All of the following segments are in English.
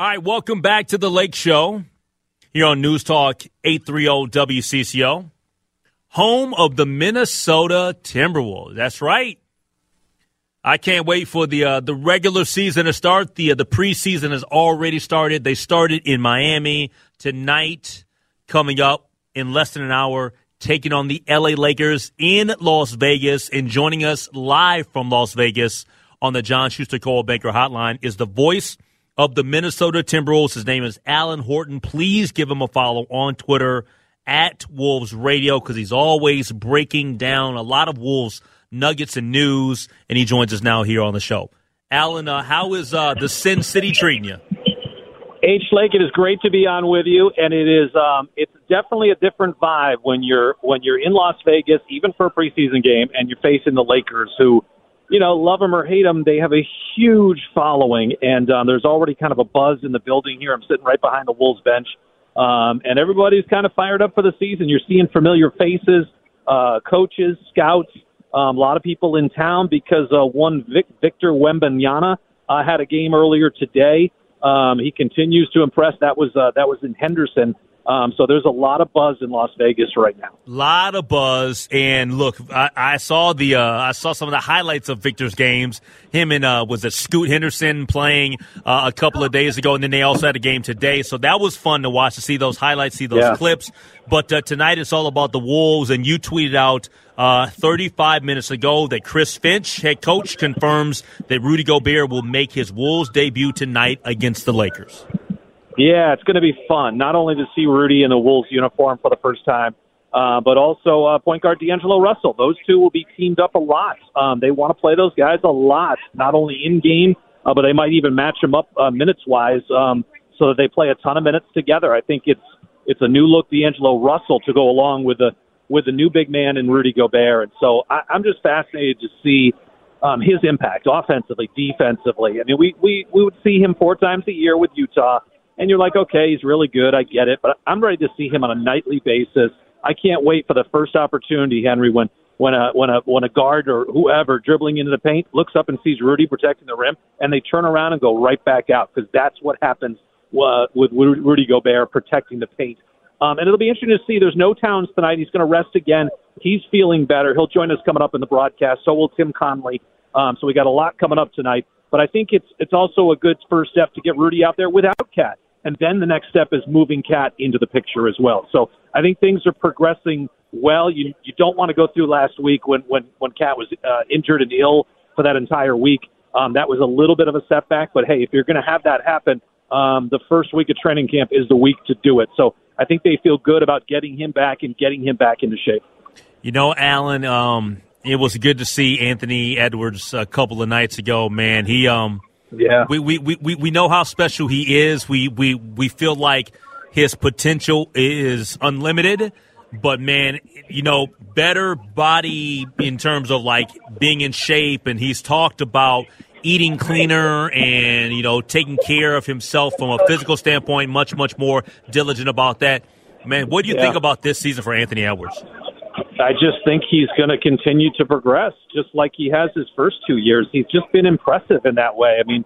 All right, welcome back to the Lake Show here on News Talk 830 WCCO. Home of the Minnesota Timberwolves. That's right. I can't wait for the uh, the regular season to start. The uh, the preseason has already started. They started in Miami tonight. Coming up in less than an hour, taking on the LA Lakers in Las Vegas. And joining us live from Las Vegas on the John Schuster Coldwell Banker Hotline is the voice of the Minnesota Timberwolves. His name is Alan Horton. Please give him a follow on Twitter at Wolves Radio because he's always breaking down a lot of Wolves nuggets and news, and he joins us now here on the show. Alan, uh, how is uh, the Sin City treating you? H Lake, it is great to be on with you, and it is um, it's definitely a different vibe when you're when you're in Las Vegas, even for a preseason game, and you're facing the Lakers, who, you know, love them or hate them, they have a huge following, and um, there's already kind of a buzz in the building here. I'm sitting right behind the Wolves bench, um, and everybody's kind of fired up for the season. You're seeing familiar faces, uh, coaches, scouts, um, a lot of people in town because uh, one Vic, Victor Wembanyama uh, had a game earlier today. Um, he continues to impress. That was uh, that was in Henderson. Um, so there's a lot of buzz in Las Vegas right now. A Lot of buzz, and look, I, I saw the uh, I saw some of the highlights of Victor's games. Him and uh, was it Scoot Henderson playing uh, a couple of days ago, and then they also had a game today. So that was fun to watch to see those highlights, see those Yeah. clips. But uh, tonight it's all about the Wolves, and you tweeted out uh, 35 minutes ago that Chris Finch, head coach, confirms that Rudy Gobert will make his Wolves debut tonight against the Lakers. Yeah, it's going to be fun. Not only to see Rudy in the Wolves uniform for the first time, uh, but also uh, point guard D'Angelo Russell. Those two will be teamed up a lot. Um, they want to play those guys a lot, not only in game, uh, but they might even match them up uh, minutes wise, um, so that they play a ton of minutes together. I think it's it's a new look D'Angelo Russell to go along with the with the new big man and Rudy Gobert, and so I, I'm just fascinated to see um, his impact offensively, defensively. I mean, we, we, we would see him four times a year with Utah, and you're like, okay, he's really good. I get it. But I'm ready to see him on a nightly basis. I can't wait for the first opportunity, Henry, when, when, a, when, a, when a guard or whoever dribbling into the paint looks up and sees Rudy protecting the rim, and they turn around and go right back out because that's what happens uh, with Ru- Rudy Gobert protecting the paint. Um, and it'll be interesting to see. There's no Towns tonight. He's going to rest again. He's feeling better. He'll join us coming up in the broadcast. So will Tim Connelly. Um, so we got a lot coming up tonight. But I think it's it's also a good first step to get Rudy out there without KAT. And then the next step is moving KAT into the picture as well. So I think things are progressing well. You you don't want to go through last week when when when KAT was uh, injured and ill for that entire week. Um, that was a little bit of a setback. But hey, if you're going to have that happen, um, the first week of training camp is the week to do it. So I think they feel good about getting him back and getting him back into shape. You know, Alan, um, it was good to see Anthony Edwards a couple of nights ago. Man, he um, Yeah. we we, we, we we know how special he is. We we we feel like his potential is unlimited. But man, you know, better body in terms of like being in shape, and he's talked about eating cleaner and you know taking care of himself from a physical standpoint. Much much more diligent about that. Man, what do you Yeah. think about this season for Anthony Edwards? I just think he's going to continue to progress, just like he has his first two years. He's just been impressive in that way. I mean,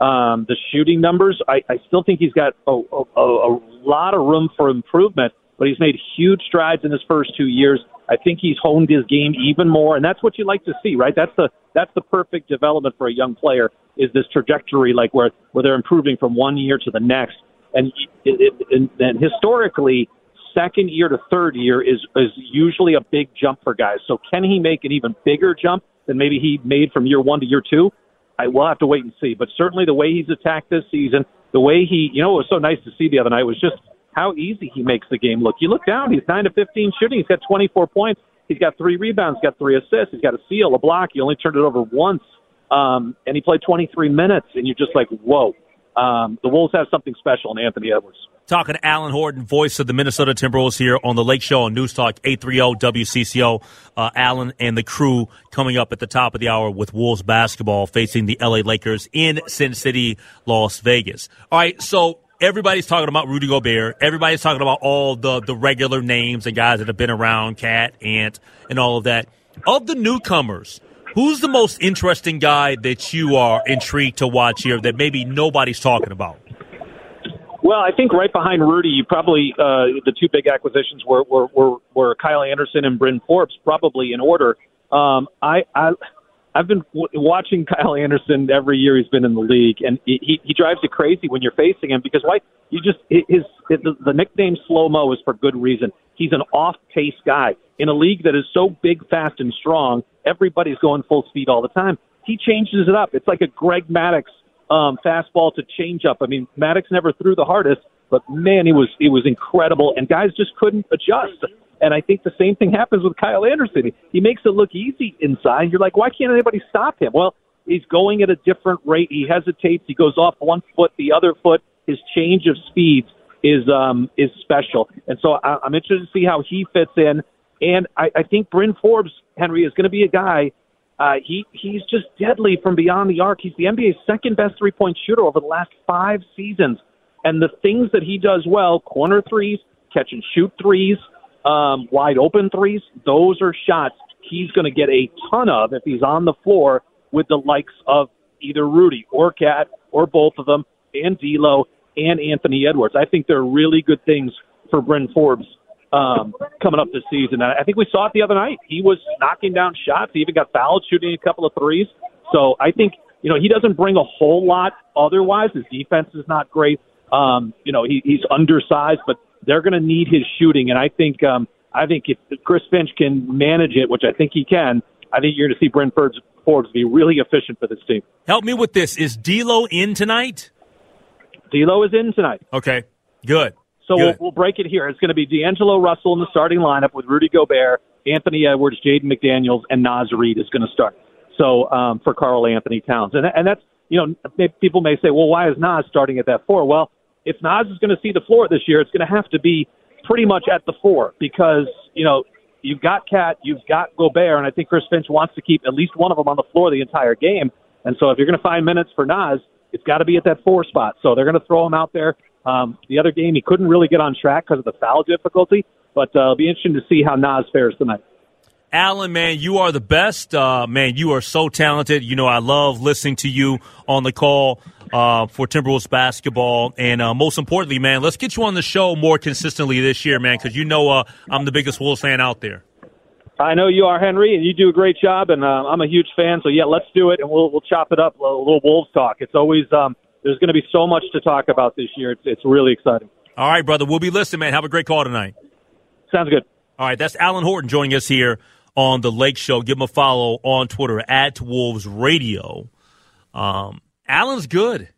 um, the shooting numbers, I, I still think he's got a, a, a lot of room for improvement, but he's made huge strides in his first two years. I think he's honed his game even more, and that's what you like to see, right? That's the that's the perfect development for a young player is this trajectory, like where where they're improving from one year to the next. And and, and historically, second year to third year is is usually a big jump for guys. So can he make an even bigger jump than maybe he made from year one to year two? I will have to wait and see. But certainly the way he's attacked this season, the way he, you know, what was so nice to see the other night was just how easy he makes the game look. You look down, he's nine to fifteen shooting. He's got twenty four points. He's got three rebounds, got three assists. He's got a steal, a block. He only turned it over once, um, and he played twenty three minutes. And you're just like, whoa. Um, the Wolves have something special in Anthony Edwards. Talking to Alan Horton, voice of the Minnesota Timberwolves here on the Lake Show on News Talk 830 WCCO. Uh, Alan and the crew coming up at the top of the hour with Wolves basketball facing the LA Lakers in Sin City, Las Vegas. All right, so everybody's talking about Rudy Gobert. Everybody's talking about all the, the regular names and guys that have been around, KAT, Ant, and all of that. Of the newcomers, who's the most interesting guy that you are intrigued to watch here that maybe nobody's talking about? Well, I think right behind Rudy, you probably uh, the two big acquisitions were were, were were Kyle Anderson and Bryn Forbes, probably in order. Um, I, I I've been w- watching Kyle Anderson every year he's been in the league, and he he drives you crazy when you're facing him because why? You just his, his the, the nickname slow mo is for good reason. He's an off pace guy in a league that is so big, fast, and strong. Everybody's going full speed all the time. He changes it up. It's like a Greg Maddux um, fastball to change up. I mean, Maddox never threw the hardest, but man, he was he was incredible, and guys just couldn't adjust. And I think the same thing happens with Kyle Anderson. He makes it look easy inside. You're like, why can't anybody stop him? Well, he's going at a different rate. He hesitates. He goes off one foot, the other foot. His change of speeds is um, is special, and so I, I'm interested to see how he fits in. And I, I think Bryn Forbes, Henry, is going to be a guy uh, he he's just deadly from beyond the arc. He's the NBA's second best three point shooter over the last five seasons. And the things that he does well, corner threes, catch and shoot threes, um, wide open threes, those are shots he's going to get a ton of if he's on the floor with the likes of either Rudy or KAT or both of them, and D'Lo and Anthony Edwards. I think they're really good things for Bryn Forbes um, coming up this season. I think we saw it the other night. He was knocking down shots. He even got fouled shooting a couple of threes. So I think you know he doesn't bring a whole lot. Otherwise, his defense is not great. Um, you know he, he's undersized, but they're going to need his shooting. And I think um, I think if Chris Finch can manage it, which I think he can, I think you're going to see Bryn Forbes be really efficient for this team. Help me with this. Is D'Lo in tonight? D'Lo is in tonight. Okay, good. So we'll, we'll, break it here. It's going to be D'Angelo Russell in the starting lineup with Rudy Gobert, Anthony Edwards, Jaden McDaniels, and Naz Reid is going to start. So um, for Karl-Anthony Towns, and and that's you know people may say, well, why is Naz starting at that four? Well, if Naz is going to see the floor this year, it's going to have to be pretty much at the four because you know you've got KAT, you've got Gobert, and I think Chris Finch wants to keep at least one of them on the floor the entire game. And so if you're going to find minutes for Naz, it's got to be at that four spot. So they're going to throw him out there. Um, the other game, he couldn't really get on track because of the foul difficulty, but uh, it'll be interesting to see how Naz fares tonight. Alan, man, you are the best. Uh, man, you are so talented. You know, I love listening to you on the call uh, for Timberwolves basketball. And uh, most importantly, man, let's get you on the show more consistently this year, man, because you know uh, I'm the biggest Wolves fan out there. I know you are, Henry, and you do a great job, and uh, I'm a huge fan. So yeah, let's do it, and we'll we'll chop it up a little Wolves talk. It's always um, there's going to be so much to talk about this year. It's, it's really exciting. All right, brother. We'll be listening, man. Have a great call tonight. Sounds good. All right. That's Alan Horton joining us here on the Lake Show. Give him a follow on Twitter at Wolves Radio. Um, Alan's good.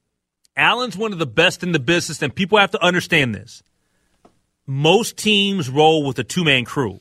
Alan's one of the best in the business, and people have to understand this. Most teams roll with a two man crew.